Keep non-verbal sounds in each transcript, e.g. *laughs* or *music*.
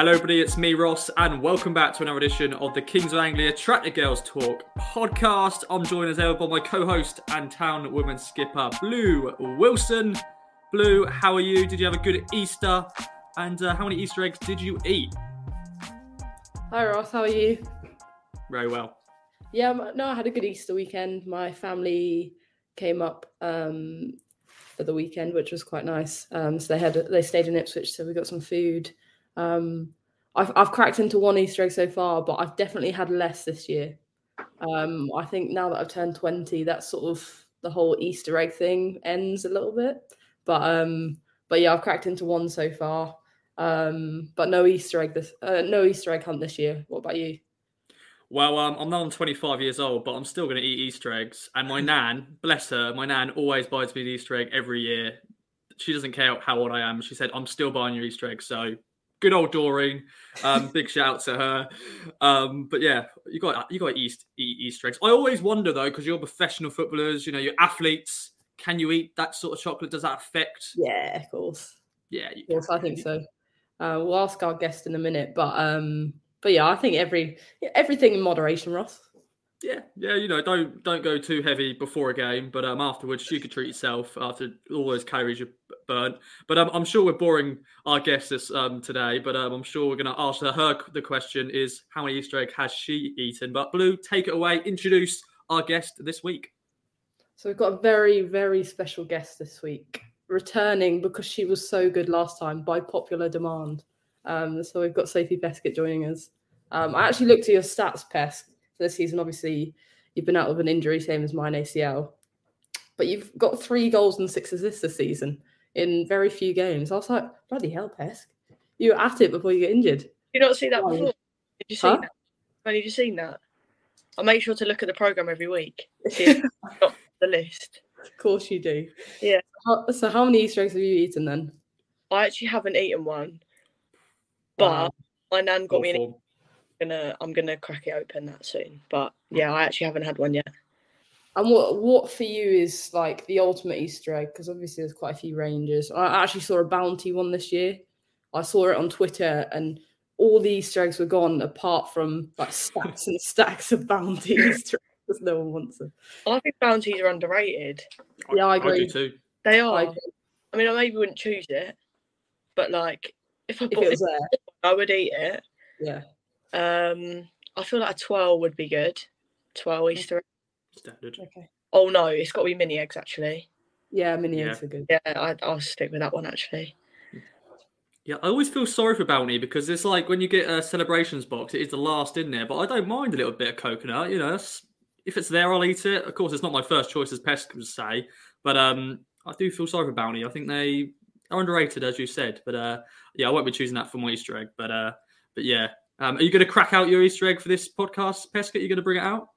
Hello, everybody. It's me, Ross, and welcome back to another edition of the Kings of Anglia Tractor Girls Talk podcast. I'm joined as ever by my co-host and town woman skipper, Blue Wilson. Blue, how are you? Did you have a good Easter? And uh, how many Easter eggs did you eat? Hi Ross, how are you? Very well. Yeah, no, I had a good Easter weekend. My family came up um, for the weekend, which was quite nice. Um, so they had they stayed in Ipswich, so we got some food. Um, I've I've cracked into one Easter egg so far, but I've definitely had less this year. Um, I think now that I've turned twenty, that's sort of the whole Easter egg thing ends a little bit. But um, but yeah, I've cracked into one so far. Um, but no Easter egg this uh, no Easter egg hunt this year. What about you? Well, um, I'm now I'm 25 years old, but I'm still going to eat Easter eggs. And my nan, bless her, my nan always buys me an Easter egg every year. She doesn't care how old I am. She said, "I'm still buying your Easter egg." So good old Doreen. Um, big shout out to her. Um, but yeah, you got you got East, Easter eggs. I always wonder though, because you're professional footballers, you know, you're athletes. Can you eat that sort of chocolate? Does that affect? Yeah, of course. Yeah, of course, I think so. Uh, we'll ask our guest in a minute, but um, but yeah, I think every everything in moderation, Ross. Yeah, yeah, you know, don't don't go too heavy before a game, but um, afterwards you could treat yourself after all those calories you burnt. But um, I'm sure we're boring our guests this um today, but um, I'm sure we're going to ask her, her the question is how many Easter egg has she eaten? But Blue, take it away. Introduce our guest this week. So we've got a very very special guest this week returning because she was so good last time by popular demand. Um, so we've got Sophie Peskett joining us. Um, I actually looked at your stats, Pesk, for this season. Obviously, you've been out of an injury, same as mine ACL, but you've got three goals and six assists this season in very few games. I was like, bloody hell, Pesk, you were at it before you get injured. Did you not see that before? Did you see huh? that? Have you seen that? I make sure to look at the program every week. *laughs* the list. Of course you do. Yeah. So how many Easter eggs have you eaten then? I actually haven't eaten one, but wow. my nan got Awful. me. An, gonna, I'm gonna crack it open that soon. But yeah, I actually haven't had one yet. And what what for you is like the ultimate Easter egg? Because obviously there's quite a few ranges. I actually saw a bounty one this year. I saw it on Twitter, and all the Easter eggs were gone apart from like stacks and *laughs* stacks of bounties *laughs* because no one wants them. I think bounties are underrated. Yeah, I agree. I too. They are. I, I, mean, I maybe wouldn't choose it, but like if I if it was there, I would eat it. Yeah. Um, I feel like a twirl would be good. Twirl Easter egg. Standard. Okay. Oh no, it's got to be mini eggs actually. Yeah, mini yeah. eggs are good. Yeah, I, I'll stick with that one actually. Yeah, I always feel sorry for Bounty because it's like when you get a celebrations box, it is the last in there. But I don't mind a little bit of coconut. You know, if it's there, I'll eat it. Of course, it's not my first choice, as Pesk would say. But um, I do feel sorry for Bounty. I think they are underrated, as you said. But uh, yeah, I won't be choosing that for my Easter egg. But uh, but yeah, um, are you going to crack out your Easter egg for this podcast, Pesca? Are you going to bring it out?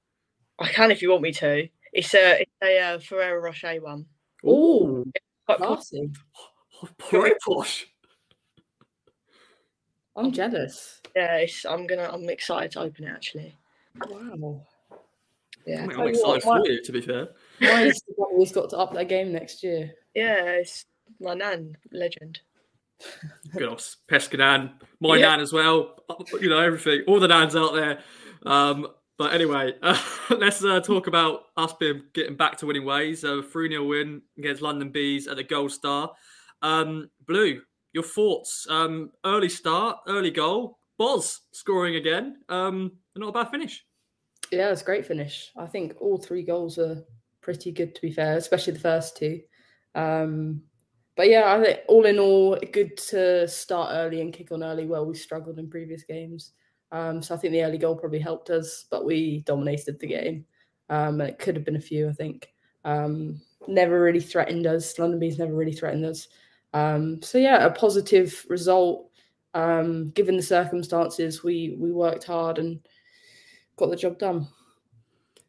I can if you want me to. It's a it's a uh, Ferrero Rocher one. Oh, classy. Very posh. I'm jealous. Yeah, I'm gonna. I'm excited to open it actually. Wow. Yeah, I am excited what, for you. To be fair, mine's the one who's got to up their game next year. Yeah, it's my nan, legend. *laughs* Good old Pesca nan, my yeah. nan as well. You know everything, all the nans out there. Um, but anyway, uh, *laughs* let's uh, talk about us being getting back to winning ways. A 3 0 win against London Bees at the Gold Star. Um, Blue, your thoughts? Um, early start, early goal. Boz scoring again. Um, not a bad finish. Yeah, it's a great finish. I think all three goals are pretty good, to be fair, especially the first two. Um, but yeah, I think all in all, good to start early and kick on early. Well, we struggled in previous games. Um, so I think the early goal probably helped us, but we dominated the game. Um, and it could have been a few, I think. Um, never really threatened us. London Bees never really threatened us. Um, so yeah, a positive result. Um, given the circumstances, we we worked hard and got the job done.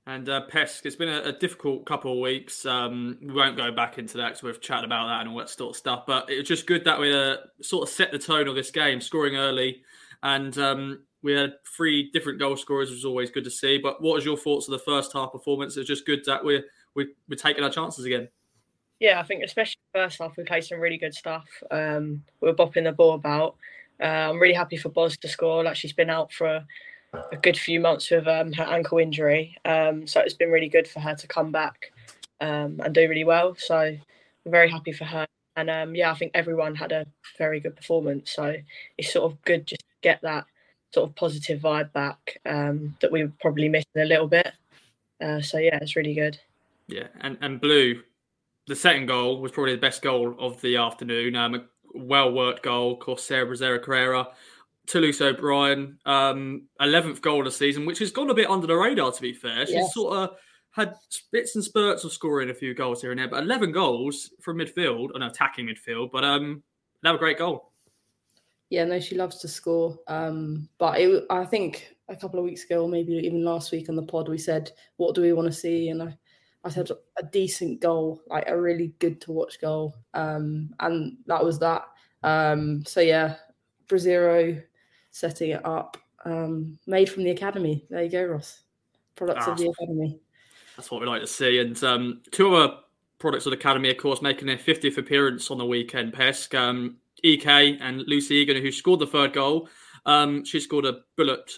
And uh, Pesk, it's been a, a, difficult couple of weeks. Um, we won't go back into that because we've chatted about that and all that sort of stuff. But it was just good that we uh, sort of set the tone of this game, scoring early, and um, we had three different goal scorers, which was always good to see. But what was your thoughts of the first half performance? It's just good that we're we're, we're taking our chances again. Yeah, I think especially first half we played some really good stuff. Um, we were bopping the ball about. Uh, I'm really happy for Boz to score. Like she's been out for a, a good few months with um, her ankle injury, um, so it's been really good for her to come back um, and do really well. So I'm very happy for her. And um, yeah, I think everyone had a very good performance. So it's sort of good just to get that sort of positive vibe back um, that we were probably missing a little bit. Uh, so yeah, it's really good. Yeah, and and blue, the second goal was probably the best goal of the afternoon. Um, a well worked goal, of course, Sarah Braziera Carrera. Toulouse O'Brien, um, 11th goal of the season, which has gone a bit under the radar, to be fair. She's yes. sort of had bits and spurts of scoring a few goals here and there, but 11 goals from midfield, an attacking midfield, but um, that a great goal. Yeah, no, she loves to score. Um, but it, I think a couple of weeks ago, or maybe even last week on the pod, we said, "What do we want to see?" And I, I said a decent goal, like a really good to watch goal, um, and that was that. Um, so yeah, Braziero setting it up, um, made from the academy. There you go, Ross. Products ah, of the academy. That's what we like to see. And um, two other products of the academy, of course, making their 50th appearance on the weekend. Pesk, um, Ek, and Lucy Egan, who scored the third goal. Um, she scored a bullet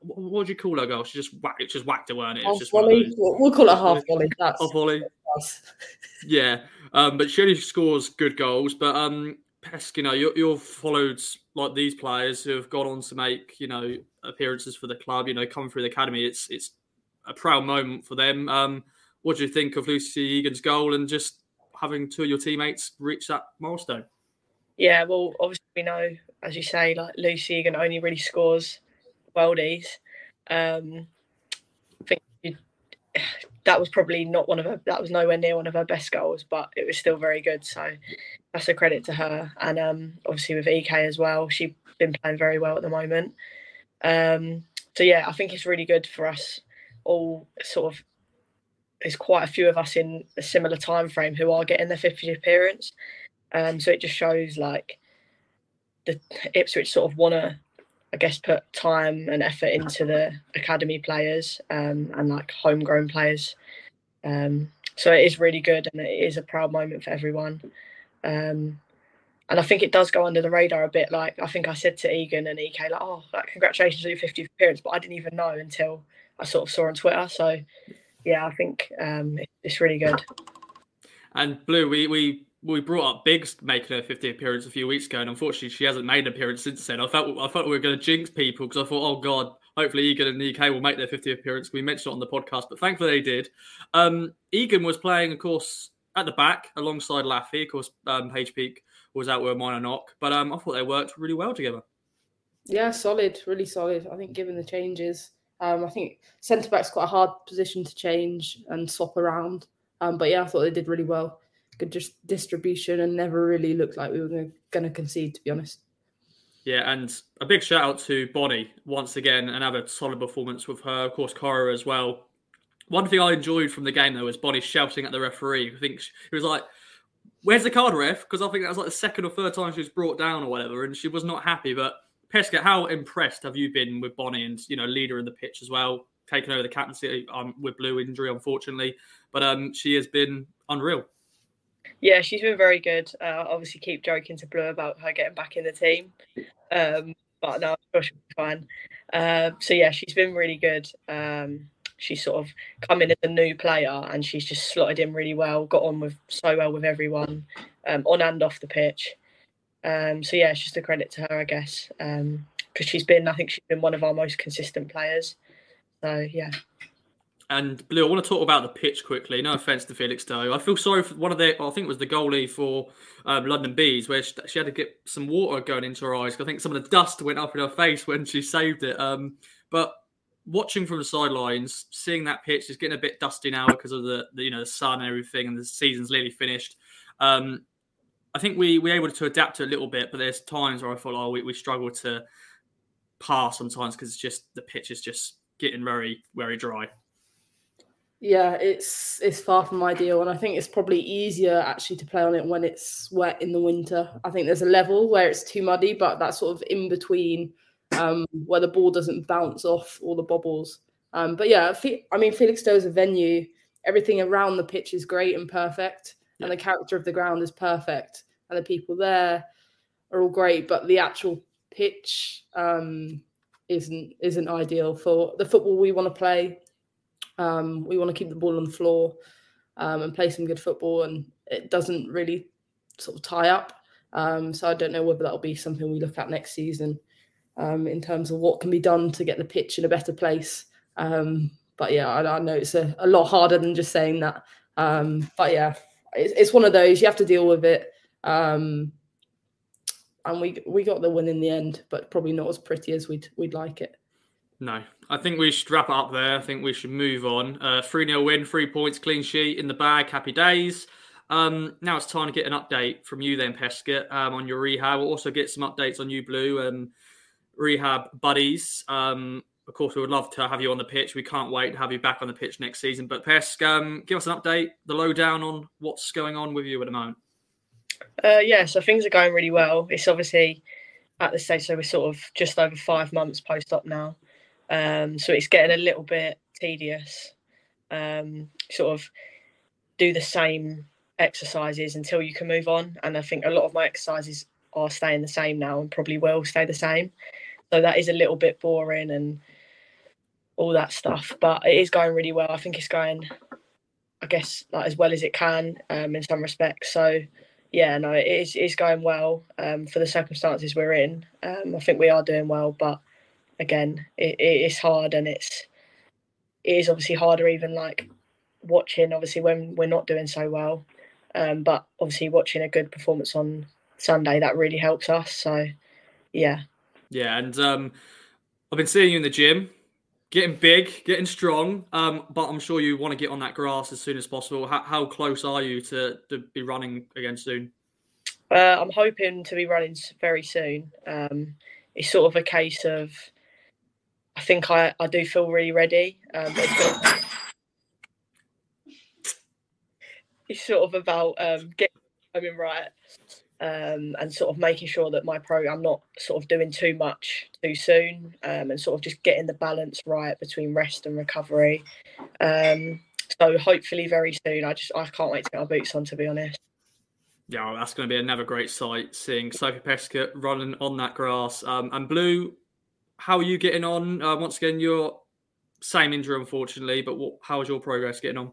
what would you call her goal? She just whacked it, just whacked it, weren't it? Half volley. We'll call it half *laughs* volley. That's half volley. *laughs* yeah, um, but she only scores good goals. But um, Pesk, you know, you, you've followed like these players who have gone on to make you know appearances for the club. You know, come through the academy. It's it's a proud moment for them. Um, what do you think of Lucy Egan's goal and just having two of your teammates reach that milestone? Yeah, well, obviously we know, as you say, like Lucy Egan only really scores worldies. Um, I think that was probably not one of her. That was nowhere near one of her best goals, but it was still very good. So that's a credit to her. And um, obviously with Ek as well, she's been playing very well at the moment. Um, so yeah, I think it's really good for us all. Sort of, there's quite a few of us in a similar time frame who are getting their 50th appearance. Um, so it just shows like the Ipswich sort of want to I guess, put time and effort into the academy players um, and like homegrown players. Um, so it is really good and it is a proud moment for everyone. Um, and I think it does go under the radar a bit. Like I think I said to Egan and Ek, like, "Oh, like congratulations on your 50th appearance," but I didn't even know until I sort of saw on Twitter. So yeah, I think um, it's really good. And Blue, we we we brought up Biggs making her 50th appearance a few weeks ago, and unfortunately, she hasn't made an appearance since then. I felt I thought we were going to jinx people because I thought, oh god, hopefully Egan and Ek will make their 50th appearance. We mentioned it on the podcast, but thankfully they did. Um, Egan was playing, of course, at the back alongside Laffy. Of course, um, Paige Peake was out with a minor knock, but um, I thought they worked really well together. Yeah, solid, really solid. I think given the changes, um, I think centre back's quite a hard position to change and swap around. Um, but yeah, I thought they did really well good just distribution and never really looked like we were going to concede, to be honest. Yeah, and a big shout out to Bonnie once again, another solid performance with her, of course, Cora as well. One thing I enjoyed from the game though was Bonnie shouting at the referee. I think she, was like, "Where's the card, ref?" Because I think that was like the second or third time she was brought down or whatever, and she was not happy. But Pesca, how impressed have you been with Bonnie and you know leader in the pitch as well, taking over the captaincy um, with blue injury, unfortunately, but um, she has been unreal. Yeah, she's been very good. Uh, obviously, keep joking to Blue about her getting back in the team, um, but no, I'm sure she'll be fine. Uh, so yeah, she's been really good. Um, she's sort of come in as a new player, and she's just slotted in really well. Got on with so well with everyone, um, on and off the pitch. Um, so yeah, it's just a credit to her, I guess, because um, she's been, I think she's been one of our most consistent players. So yeah. And Blue, I want to talk about the pitch quickly. No offense to Felixstowe. I feel sorry for one of the, I think it was the goalie for um, London Bees, where she, she, had to get some water going into her eyes. I think some of the dust went up in her face when she saved it. Um, but watching from the sidelines, seeing that pitch is getting a bit dusty now because of the, the, you know the sun and everything, and the season's nearly finished. Um, I think we we able to adapt a little bit, but there's times where I feel oh we, we struggle to pass sometimes because it's just the pitch is just getting very very dry. Yeah, it's it's far from ideal, and I think it's probably easier actually to play on it when it's wet in the winter. I think there's a level where it's too muddy, but that sort of in between um, where the ball doesn't bounce off all the bobbles. Um, but yeah, I mean, Felixstowe is a venue. Everything around the pitch is great and perfect, yeah. and the character of the ground is perfect, and the people there are all great. But the actual pitch um, isn't isn't ideal for the football we want to play. Um, we want to keep the ball on the floor um, and play some good football, and it doesn't really sort of tie up. Um, so I don't know whether that'll be something we look at next season um, in terms of what can be done to get the pitch in a better place. Um, but yeah, I, I know it's a, a, lot harder than just saying that. Um, but yeah, it's, it's, one of those you have to deal with it. And we we got the win in the end, but probably not as pretty as we'd we'd like it. No, I think we should wrap up there. I think we should move on. Uh, 3 0 win, three points, clean sheet in the bag, happy days. Um, now it's time to get an update from you then, Peskett, um, on your rehab. We'll also get some updates on you, Blue, and rehab buddies. Um, of course, we would love to have you on the pitch. We can't wait to have you back on the pitch next season. But Pesk, um, give us an update, the lowdown on what's going on with you at the moment. Uh, yeah, so things are going really well. It's obviously at the stage, so we're sort of just over five months post op now. Um, so it's getting a little bit tedious. Um, sort of do the same exercises until you can move on. And I think a lot of my exercises are staying the same now and probably will stay the same. So that is a little bit boring and all that stuff, but it is going really well. I think it's going, I guess, like as well as it can um, in some respects. So yeah, no, it is, it is going well um, for the circumstances we're in. Um, I think we are doing well, but again, it, it is hard and it's it is obviously harder even like watching obviously when we're not doing so well. Um, but obviously watching a good performance on Sunday that really helps us. So yeah. Yeah, and um, I've been seeing you in the gym, getting big, getting strong. Um, but I'm sure you want to get on that grass as soon as possible. How, how close are you to, to be running again soon? Uh, I'm hoping to be running very soon. Um, it's sort of a case of, I think I, I do feel really ready. Um, it's sort of about um, getting timing right um, and sort of making sure that my pro I'm not sort of doing too much too soon um, and sort of just getting the balance right between rest and recovery. Um, so hopefully very soon. I just I can't wait to get my boots on to be honest. Yeah, that's going to be another great sight seeing Sophie Peskett running on that grass. Um, and Blue, how are you getting on? Uh, once again, your same injury, unfortunately, but what, how is your progress getting on?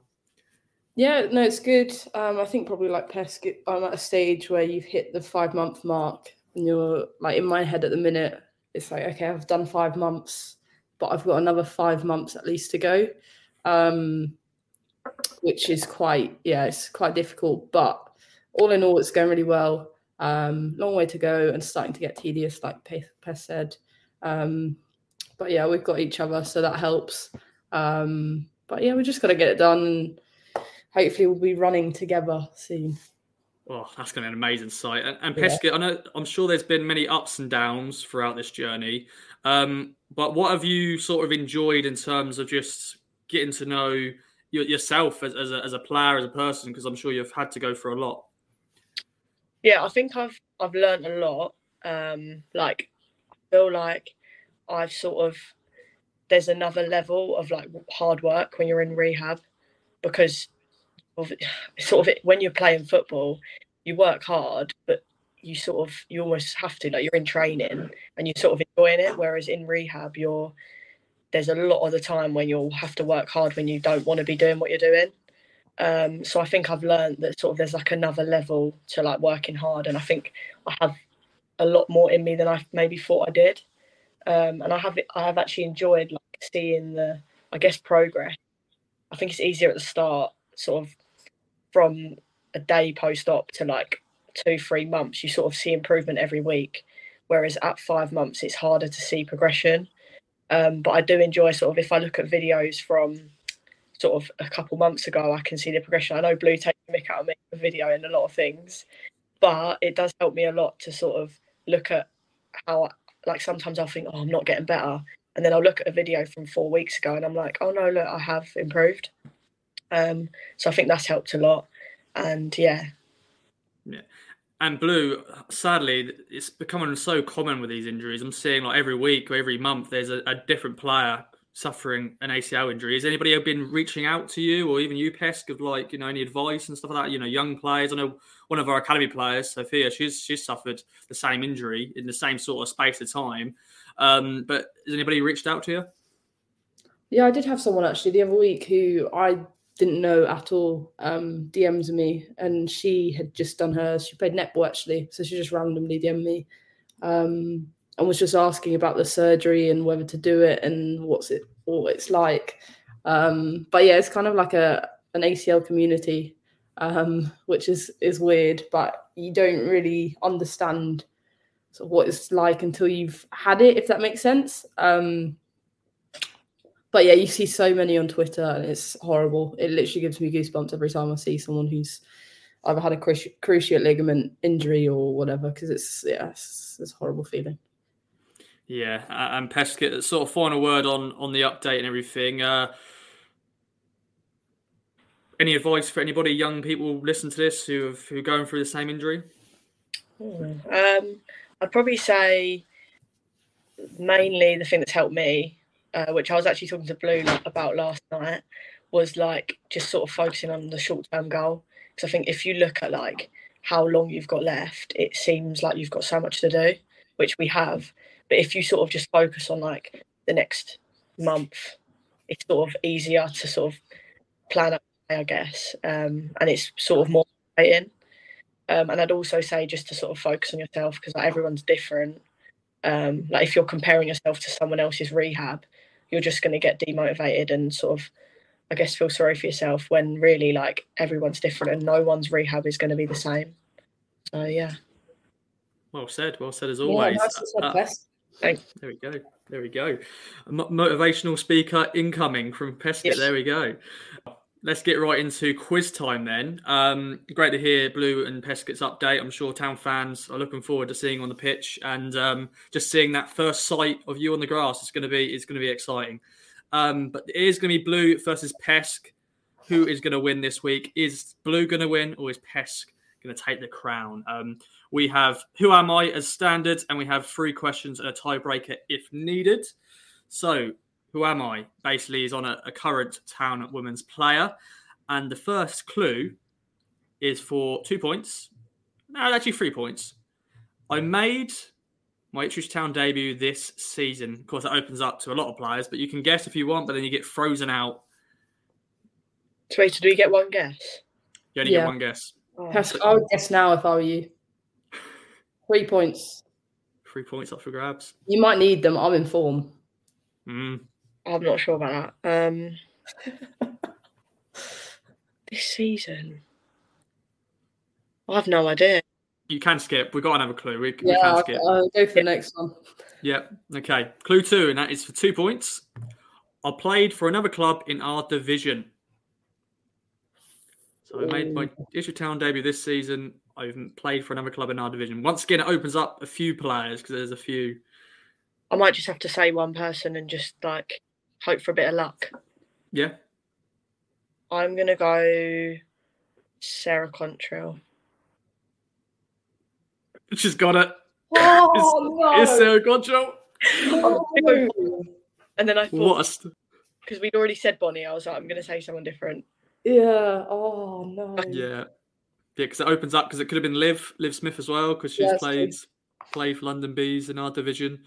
Yeah, no, it's good. Um, I think probably like Peskett, I'm at a stage where you've hit the five month mark, and you're like in my head at the minute. It's like okay, I've done five months, but I've got another five months at least to go, um, which is quite yeah, it's quite difficult. But all in all, it's going really well. Um, long way to go, and starting to get tedious, like Pes said. Um, but yeah, we've got each other, so that helps. Um, but yeah, we just got to get it done hopefully we'll be running together soon. Oh, that's going to be an amazing sight. And, and Peskett, yeah. I know, I'm sure there's been many ups and downs throughout this journey. Um, but what have you sort of enjoyed in terms of just getting to know yourself as, as, a, as a player, as a person? Because I'm sure you've had to go through a lot. Yeah, I think I've I've learned a lot. Um, like, I feel like I've sort of there's another level of like hard work when you're in rehab because of *sighs* sort of when you're playing football, you work hard, but you sort of you almost have to like you're in training and you're sort of enjoying it. Whereas in rehab, you're there's a lot of the time when you'll have to work hard when you don't want to be doing what you're doing. Um, so I think I've learned that sort of there's like another level to like working hard, and I think I have a lot more in me than I maybe thought I did. Um, and I have I have actually enjoyed like seeing the I guess progress. I think it's easier at the start, sort of from a day post op to like two, three months, you sort of see improvement every week. Whereas at five months, it's harder to see progression. Um, but I do enjoy sort of if I look at videos from sort of a couple months ago, I can see the progression. I know Blue takes a mick out of me a video and a lot of things, but it does help me a lot to sort of look at how, like, sometimes I'll think, oh, I'm not getting better. And then I'll look at a video from four weeks ago and I'm like, oh no, look, I have improved. Um, so I think that's helped a lot. And yeah. Yeah. And Blue, sadly, it's becoming so common with these injuries. I'm seeing like every week or every month, there's a, a different player suffering an ACL injury. Has anybody been reaching out to you, or even you, Pesk, of like you know any advice and stuff like that? You know, young players. I know one of our academy players, Sophia. She's she's suffered the same injury in the same sort of space of time. Um, but has anybody reached out to you? Yeah, I did have someone actually the other week who I didn't know at all um, DMs me, and she had just done hers. She played netball actually, so she just randomly DM'd me um, and was just asking about the surgery and whether to do it and what's it what it's like. Um, but yeah, it's kind of like a an ACL community, um, which is is weird, but you don't really understand sort of what it's like until you've had it, if that makes sense. Um, but yeah, you see so many on Twitter, and it's horrible. It literally gives me goosebumps every time I see someone who's either had a cruciate ligament injury or whatever, because it's yeah, it's, it's, a horrible feeling. Yeah, and Peskett, sort of final word on on the update and everything. Uh, any advice for anybody, young people listen to this who have who are going through the same injury? Um, I'd probably say mainly the thing that's helped me uh, which I was actually talking to Blue about last night, was like just sort of focusing on the short term goal. Because I think if you look at like how long you've got left, it seems like you've got so much to do, which we have. But if you sort of just focus on like the next month, it's sort of easier to sort of plan out, I guess. Um, and it's sort of more motivating. Um, and I'd also say just to sort of focus on yourself because like, everyone's different. Um, like if you're comparing yourself to someone else's rehab, you're just going to get demotivated and sort of I guess feel sorry for yourself when really like everyone's different and no one's rehab is going to be the same. So yeah. Well said. Well said as always. Yeah, uh, there we go. There we go. Motivational speaker incoming from Pesca. Yes. There we go let's get right into quiz time then. Um, great to hear Blue and Peskett's update. I'm sure town fans are looking forward to seeing on the pitch and um, just seeing that first sight of you on the grass. It's going to be it's going to be exciting. Um, but it is going to be Blue versus Pesk. Who is going to win this week? Is Blue going to win or is Pesk going to take the crown? Um, we have Who Am I as standard, and we have three questions and a tiebreaker if needed. So who am I? Basically, is on a, a current town women's player. And the first clue is for two points. No, actually, three points. I made my Ipswich Town debut this season. Of course, it opens up to a lot of players, but you can guess if you want, but then you get frozen out. So, wait, do you get one guess? You only yeah. get one guess. Oh. I would guess now if I were you. Three points. Three points up for grabs. You might need them. I'm in form. Mm. I'm not sure about that. Um, *laughs* this season, I have no idea. You can skip. We've got another clue. We, yeah, we can skip. I'll go for the next one. Yep. Okay. Clue two, and that is for two points. I played for another club in our division. So I made my Ipswich Town debut this season. I've played for another club in our division. Once again, it opens up a few players because there's a few. I might just have to say one person and just like hope for a bit of luck. Yeah. I'm gonna go Sarah Contrell. She's got it. Oh *laughs* it's, no! It's Sarah Contrell. Oh, and then I thought because we'd already said Bonnie, I was like, I'm gonna say someone different. Yeah. Oh no. Um, yeah. Yeah, because it opens up because it could have been Liv, Liv Smith as well, because she's yes, played played for London Bees in our division,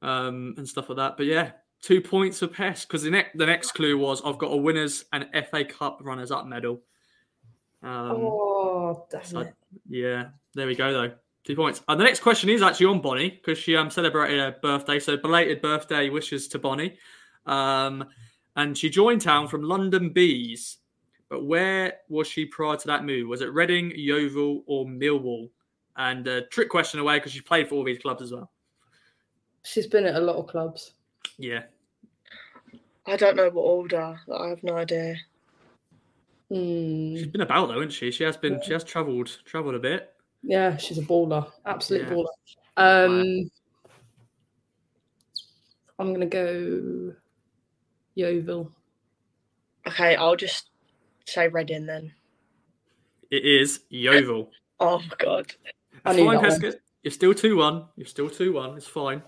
um, and stuff like that. But yeah, two points for Pest because the next the next clue was I've got a winners and FA Cup runners up medal. Um, oh, damn so. Yeah, there we go though. Two points. And the next question is actually on Bonnie because she um, celebrated her birthday. So belated birthday wishes to Bonnie. Um, and she joined town from London Bees. But where was she prior to that move? Was it Reading, Yeovil, or Millwall? And a trick question away because she played for all these clubs as well. She's been at a lot of clubs. Yeah. I don't know what order. I have no idea. Mm. She's been about though, hasn't she? She has been. Yeah. She has travelled. Travelled a bit. Yeah, she's a baller. Absolute yeah. baller. Um, I'm gonna go Yeovil. Okay, I'll just say Reading then. It is Yeovil. *laughs* oh my god. That's fine, Peskett. You're still two one. You're still two one. It's fine.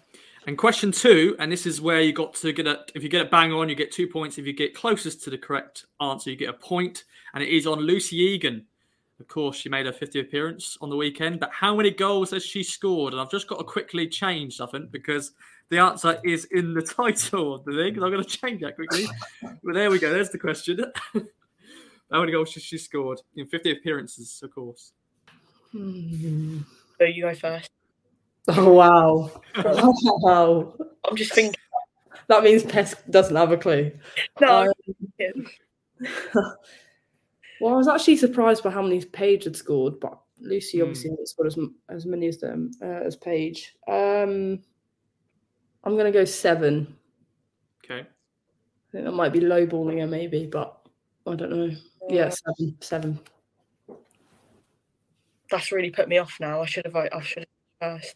And question two, and this is where you got to get a. If you get it bang on, you get two points. If you get closest to the correct answer, you get a point. And it is on Lucy Egan. Of course, she made her 50th appearance on the weekend. But how many goals has she scored? And I've just got to quickly change something because the answer is in the *laughs* title of the thing. I'm going to change that quickly. but there we go. There's the question. *laughs* how many goals has she scored in 50 appearances? Of course. Hmm. So you go first. Oh wow! wow! *laughs* I'm just thinking. That means Pesk doesn't have a clue. No, Um, yeah. *laughs* well, I was actually surprised by how many Paige had scored, but Lucy Hmm. obviously hasn't scored as, as many as them uh, as Paige. Um, I'm gonna go seven. Okay. I think that might be lowballing her, maybe, but I don't know. Yeah, seven. Seven. that's really put me off now. I should have voted. I should have first.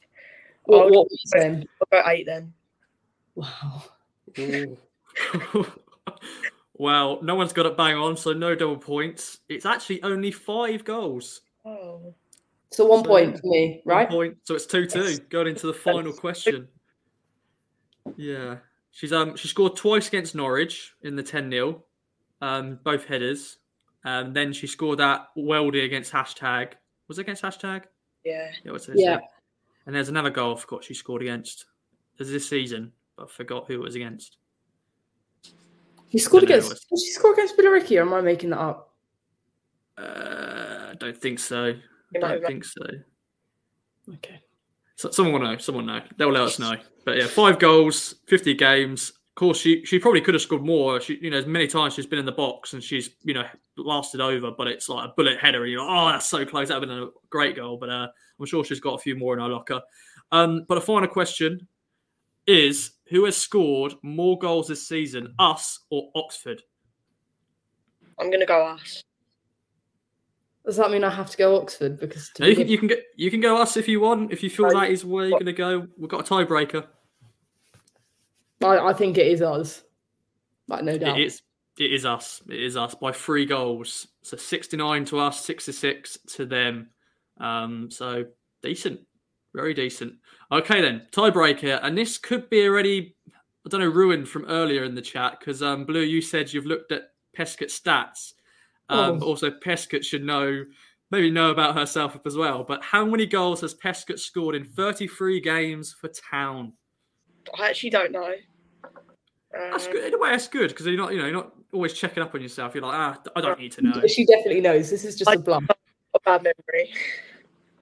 What, I'll, what were you saying? Eight then. Wow. *laughs* well, no one's got it bang on, so no double points. It's actually only five goals. Oh, So one So- point for me, One right? point. So it's two two Yes. going into the final question. Yeah. She's um she scored twice against Norwich in the 10-0. Um, both headers. Um, then she scored that Weldy against hashtag. Was it against hashtag? yeah. Yeah, what's it? Yeah. And there's another goal I forgot she scored against. There's this season, but I forgot who it was against. She scored I don't know, against. Did she score against Billericay, or am I making that up? Uh, I don't think so. I don't have- think so. Okay. So, someone will know. Someone will know. They'll let us know. But yeah, five goals, fifty games. Of course, she she probably could have scored more. She, you know, as many times she's been in the box and she's you know lasted over, but it's like a bullet header. And you're like, oh, that's so close. That would have been a great goal. But uh, I'm sure she's got a few more in her locker. Um, but a final question is: Who has scored more goals this season, us or Oxford? I'm gonna go us. Does that mean I have to go Oxford? Because to Now, you me, can you can get you can go us if you want. If you feel Uh, that is where you're going to go, we've got a tiebreaker. I, I think it is us. Like no doubt. It is. It is us. It is us by three goals. So sixty-nine to us, sixty-six to them. Um, so decent, very decent. Okay then, tiebreaker, and this could be already, I don't know, ruined from earlier in the chat because um, Blue, you said you've looked at Peskett stats. Um, Oh. Also, Peskett should know, maybe know about herself as well. But how many goals has Peskett scored in thirty-three games for Town? I actually don't know. That's Um, good. In a way, that's good because you're not, you know, you're not always checking up on yourself. You're like, ah, I don't need to know. She definitely knows. This is just I- a bluff. a bad memory.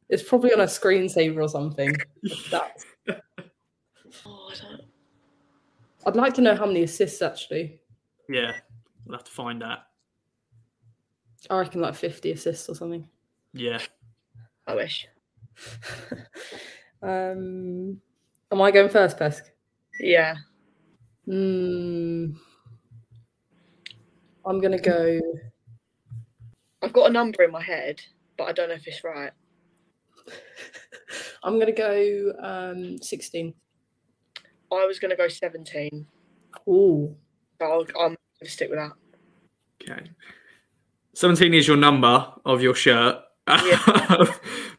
It's probably on a screensaver or something. *laughs* That's, Oh, I don't. I'd like to know how many assists actually. Yeah, we'll have to find that. I reckon like 50 assists or something. Yeah, I wish. *laughs* um, am I going first, Pesk? Yeah. Hmm. I'm gonna go. I've got a number in my head, but I don't know if it's right. *laughs* I'm gonna go um 16. I was gonna go 17. Ooh. So I'll, I'm gonna stick with that. okay. Seventeen is your number of your shirt, Yeah. *laughs*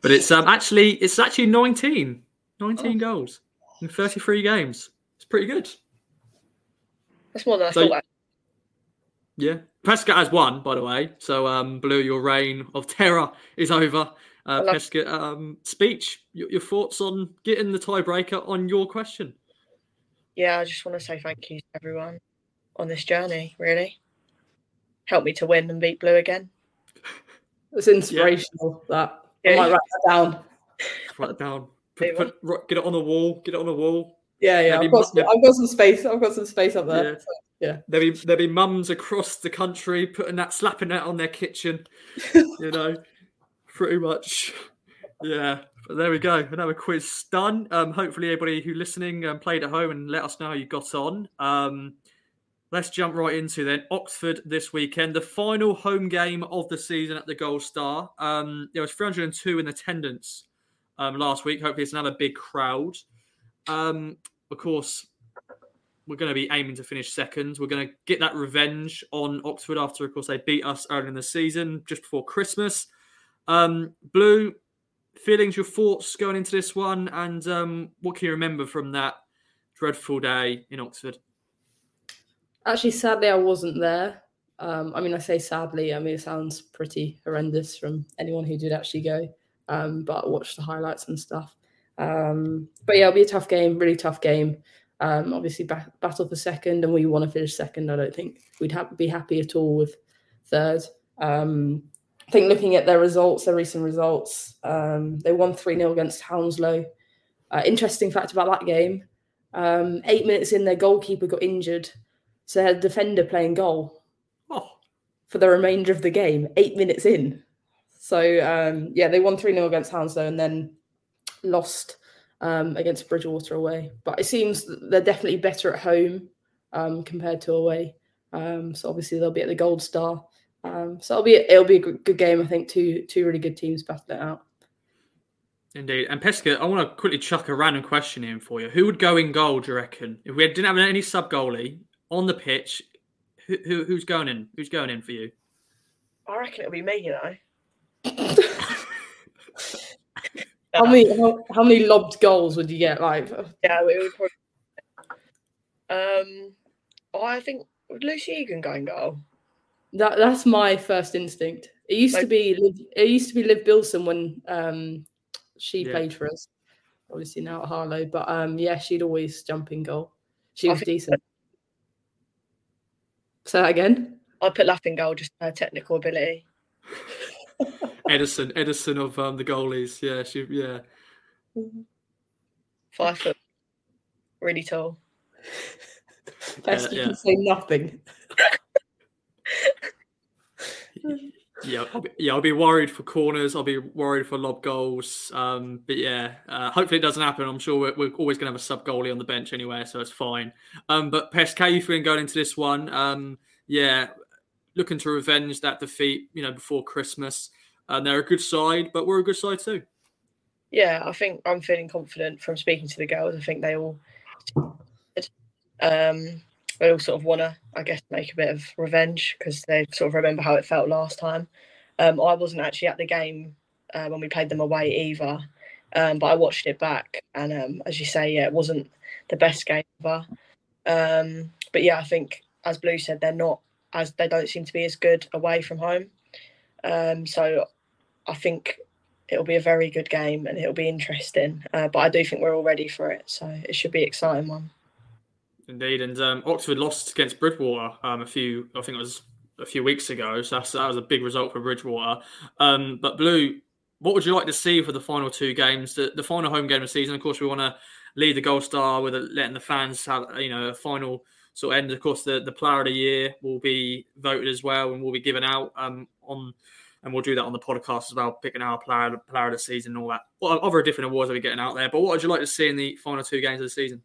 but it's um actually it's actually 19. 19 Oh. goals in 33 games. It's pretty good. That's more than I So- thought. Yeah, Pesca has won, by the way. So, um, Blue, your reign of terror is over. Uh, love- Pesca, um, speech. Your, your thoughts on getting the tiebreaker on your question? Yeah, I just want to say thank you to everyone on this journey. Really, help me to win and beat Blue again. *laughs* It's inspirational. That I might write that down. Write it down. *laughs* Put, put, get it on the wall. Get it on the wall. Yeah, yeah. I've got, some, I've got some space. I've got some space up there. Yeah. So, yeah. There'll be there'll be mums across the country putting that slapping that on their kitchen. you know, *laughs* pretty much. Yeah. But there we go. Another quiz done. Um, hopefully everybody who listening um, played at home and let us know how you got on. Um, let's jump right into then Oxford this weekend, the final home game of the season at the Gold Star. Um, there was 302 in attendance um, last week. Hopefully it's another big crowd. Um, of course, we're going to be aiming to finish second. We're going to get that revenge on Oxford after, of course, they beat us early in the season, just before Christmas. Um, Blue, feelings, your thoughts going into this one, and um, what can you remember from that dreadful day in Oxford? Actually, sadly, I wasn't there. Um, I mean, I say sadly. I mean, it sounds pretty horrendous from anyone who did actually go. Um, but I watched the highlights and stuff. Um, but yeah, it'll be a tough game, really tough game. Um, obviously, ba- battle for second, and we want to finish second. I don't think we'd ha- be happy at all with third. Um, I think looking at their results, their recent results, um, they won 3 0 against Hounslow. Uh, interesting fact about that game um, eight minutes in, their goalkeeper got injured. So they had a defender playing goal Oh, for the remainder of the game, eight minutes in. So um, yeah, they won 3 0 against Hounslow and then lost um, against Bridgwater away. But it seems they're definitely better at home um, compared to away. Um, so obviously they'll be at the Gold Star. Um, so it'll be it'll be a good, good game. I think two two really good teams battle it out. indeed. And Pesca, I want to quickly chuck a random question in for you. Who would go in goal? Do you reckon? If we didn't have any sub goalie on the pitch, who, who who's going in? Who's going in for you? I reckon it'll be me, you know. *laughs* *laughs* *laughs* How many how, how many lobbed goals would you get? Like Yeah, we would probably. Um, I think would Lucy Egan go in goal? that that's my first instinct. It used to be Liv- it used to be Liv Bilson when um she Yeah. played for us. Obviously now at Harlow, but um yeah, she'd always jump in goal. She was think- decent. Say that again. I put Laugh in goal just her technical ability. *laughs* Edison, Edison of um, the goalies. Yeah, she. Yeah, *laughs* Five foot, really tall. *laughs* Best you yeah. can say nothing. *laughs* yeah, I'll be, yeah. I'll be worried for corners. I'll be worried for lob goals. Um, but yeah, uh, hopefully it doesn't happen. I'm sure we're, we're always going to have a sub goalie on the bench anyway, so it's fine. Um, but Pest, how you feeling going into this one? Um, yeah, looking to revenge that defeat. You know, before Christmas. And they're a good side, but we're a good side too. Yeah, I think I'm feeling confident from speaking to the girls. I think they all, um, they all sort of want to, I guess, make a bit of revenge because they sort of remember how it felt last time. Um, I wasn't actually at the game uh, when we played them away either, um, but I watched it back, and um, as you say, yeah, it wasn't the best game ever. Um, but yeah, I think as Blue said, they're not as they don't seem to be as good away from home. Um, so I think it'll be a very good game and it'll be interesting. Uh, but I do think we're all ready for it, so it should be an exciting one. Indeed, and um, Oxford lost against Bridgwater um, a few, I think it was a few weeks ago. So that was a big result for Bridgwater. Um, but Blue, what would you like to see for the final two games, the, the final home game of the season? Of course, we want to lead the Gold Star with a, letting the fans have you know a final sort of end. Of course, the the Player of the Year will be voted as well and will be given out um, on. And we'll do that on the podcast as well, picking our player, player of the season and all that. Well, other different awards that we're getting out there. But what would you like to see in the final two games of the season?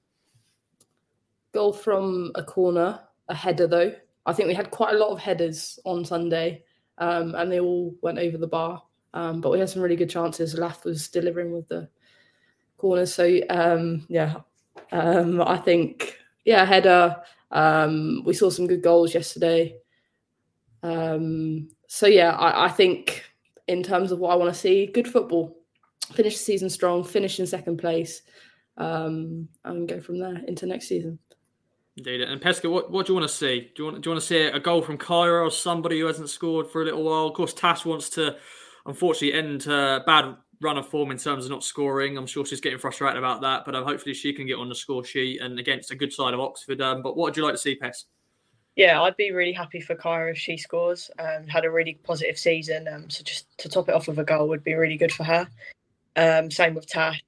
Goal from a corner, a header though. I think we had quite a lot of headers on Sunday, um, and they all went over the bar. Um, but we had some really good chances. Lath was delivering with the corners, so um, yeah, um, I think yeah, header. Um, we saw some good goals yesterday. Um, so yeah, I, I think in terms of what I want to see, good football. Finish the season strong, finish in second place, um, and go from there into next season. Indeed. And Pesca, what, what do you want to see? Do you want do you want to see a goal from Kyra or somebody who hasn't scored for a little while? Of course, Tash wants to, unfortunately, end her bad run of form in terms of not scoring. I'm sure she's getting frustrated about that, but um, hopefully she can get on the score sheet and against a good side of Oxford. Um, but what would you like to see, Pes? Yeah, I'd be really happy for Kyra if she scores. Um, had a really positive season, um, so just to top it off with a goal would be really good for her. Um, same with Tash.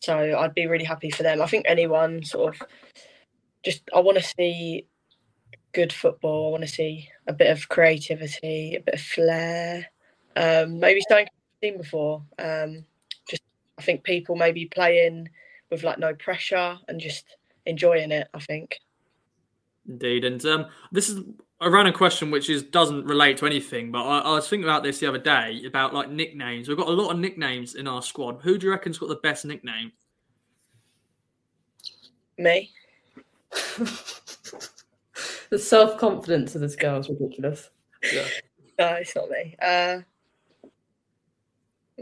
So I'd be really happy for them. I think anyone sort of just I want to see good football. I want to see a bit of creativity, a bit of flair. Um, maybe something I've seen before. Um, just I think people maybe playing with like no pressure and just enjoying it. I think. Indeed, and um, this is a random question which is doesn't relate to anything, but I, I was thinking about this the other day about like nicknames. We've got a lot of nicknames in our squad. Who do you reckon's got the best nickname? Me. *laughs* the self confidence of this girl is ridiculous. Yeah. No, it's not me. Uh,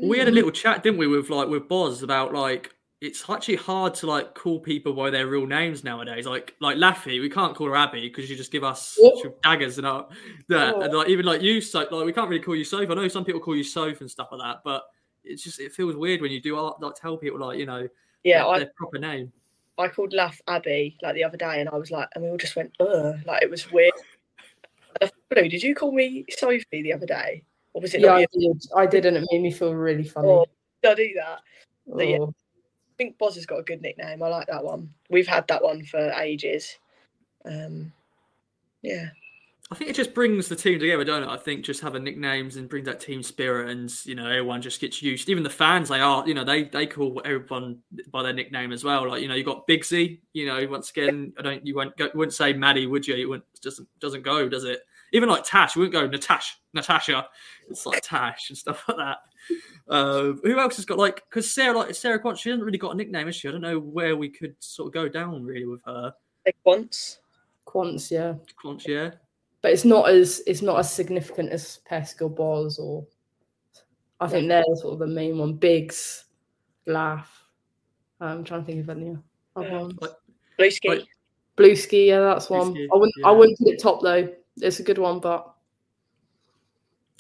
We had a little chat, didn't we, with like with Boz about like it's actually hard to like call people by their real names nowadays. Like like Laffy, we can't call her Abby because you just give us What? daggers and our, yeah, Oh. and like even like you, so like we can't really call you Soph. I know some people call you Soph and stuff like that, but it's just it feels weird when you do like tell people like you know Yeah, their, I, their proper name. I called Laugh Abby like the other day, and I was like, and we all just went, ugh, like it was weird. Blue, did you call me Sophie the other day, or was it Yeah, not I did. I did, and it made me feel really funny. Or did I do that? so yeah. Oh. I think Boz has got a good nickname. I like that one. We've had that one for ages. Um, yeah, I think it just brings the team together, don't it? I think just having nicknames and brings that team spirit, and you know everyone just gets used. Even the fans, they are, you know, they they call everyone by their nickname as well. Like you know, you got Bigsy. You know, once again, I don't, you won't go, wouldn't say Maddie, would you? It wouldn't doesn't doesn't go, does it? Even like Tash, you wouldn't go Natash, Natasha. It's like Tash and stuff like that. Uh, who else has got like? Because Sarah, like Sarah Quant, she hasn't really got a nickname, has she? I don't know where we could sort of go down really with her. like once. Quants, yeah, Quant, yeah. but it's not as it's not as significant as Pesk or Boz or. I think they're sort of the main one. Biggs, Laugh. I'm trying to think of any other Yeah. ones. Blue ski. Like- Blue ski, yeah, that's one. Ski, I wouldn't. I wouldn't put it top though. It's a good one, but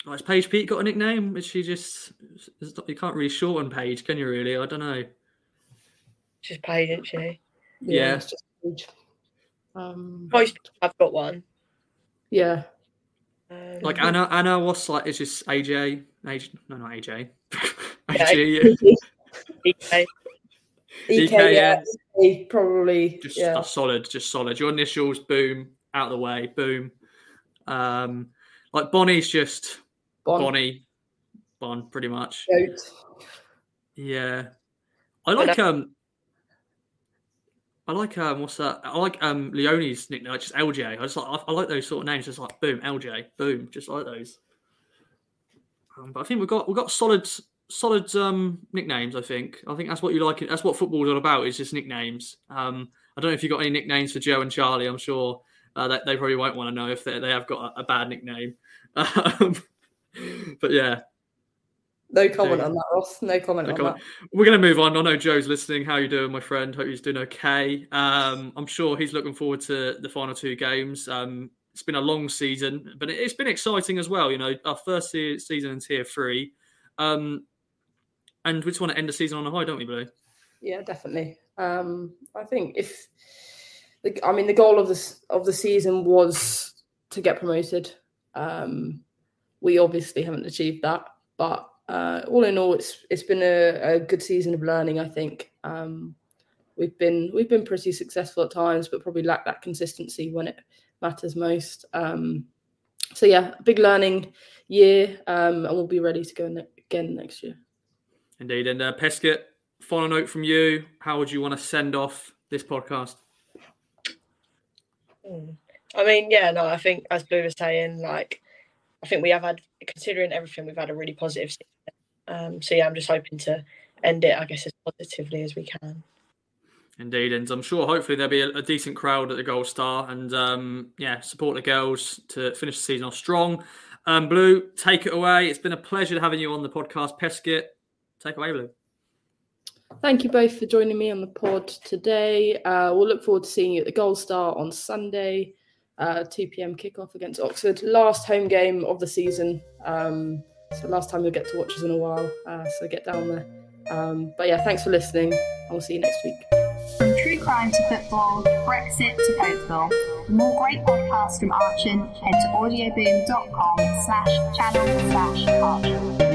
Oh, Has Paige Peake got a nickname? Is she just? is not- You can't really shorten Paige, can you? Really? I don't know. She's paid, isn't she? yeah, Yeah. it's just huge. Um, Most people have got one. yeah, Um, Like Anna, Anna, what's like? It's just AJ, AJ, no, not AJ, Yeah, *laughs* AJ, EK. EK, EK, yeah, yeah. EK probably, just yeah. a solid, just solid. Your initials, boom, out of the way, boom. Um, like Bonnie's just Bon, Bonnie, Bon, pretty much. Yeah, I like um, I like um, what's that? I like um, Leonie's nickname, just LJ. I just like I, I like those sort of names, just like boom, LJ, boom, just like those. Um, but I think we've got we've got solid solid um nicknames. I think I think that's what you like. That's what football's all about. Is just nicknames. Um, I don't know if you have got any nicknames for Joe and Charlie. I'm sure uh, that they probably won't want to know if they, they have got a, a bad nickname. *laughs* Um, *laughs* but yeah, No comment on that, Ross. No comment No on comment. that. We're going to move on. I know Joe's listening. How you doing, my friend? Hope he's doing okay. Um, I'm sure he's looking forward to the final two games. Um, it's been a long season, but it- it's been exciting as well. You know, our first se- season in Tier Three, um, and we just want to end the season on a high, don't we, Blue? Yeah, definitely. Um, I think if, the, I mean, the goal of this of the season was to get promoted. Um, we obviously haven't achieved that, but uh, all in all, it's it's been a, a good season of learning. I think um, we've been we've been pretty successful at times, but probably lack that consistency when it matters most. Um, so yeah, big learning year, um, and we'll be ready to go ne- again next year. Indeed. And uh, Peskett, final note from you. How would you want to send off this podcast? Mm. I mean, yeah, no, I think as Blue was saying, like, I think we have had, considering everything, we've had a really positive season. Um, so yeah, I'm just hoping to end it, I guess, as positively as we can. Indeed, and I'm sure hopefully there'll be a, a decent crowd at the Gold Star, and um, yeah, support the girls to finish the season off strong. Um, Blue, take it away. It's been a pleasure having you on the podcast, Peskett. Take away, Blue. Thank you both for joining me on the pod today. Uh, we'll look forward to seeing you at the Gold Star on Sunday, uh, 2 p.m. kickoff against Oxford. Last home game of the season. Um, so, last time you'll get to watch us in a while. Uh, so, get down there. Um, but yeah, thanks for listening. and we'll see you next week. From true crime to football, Brexit to. For more great podcasts from Archon, head to audioboom.com slash channel slash Archon.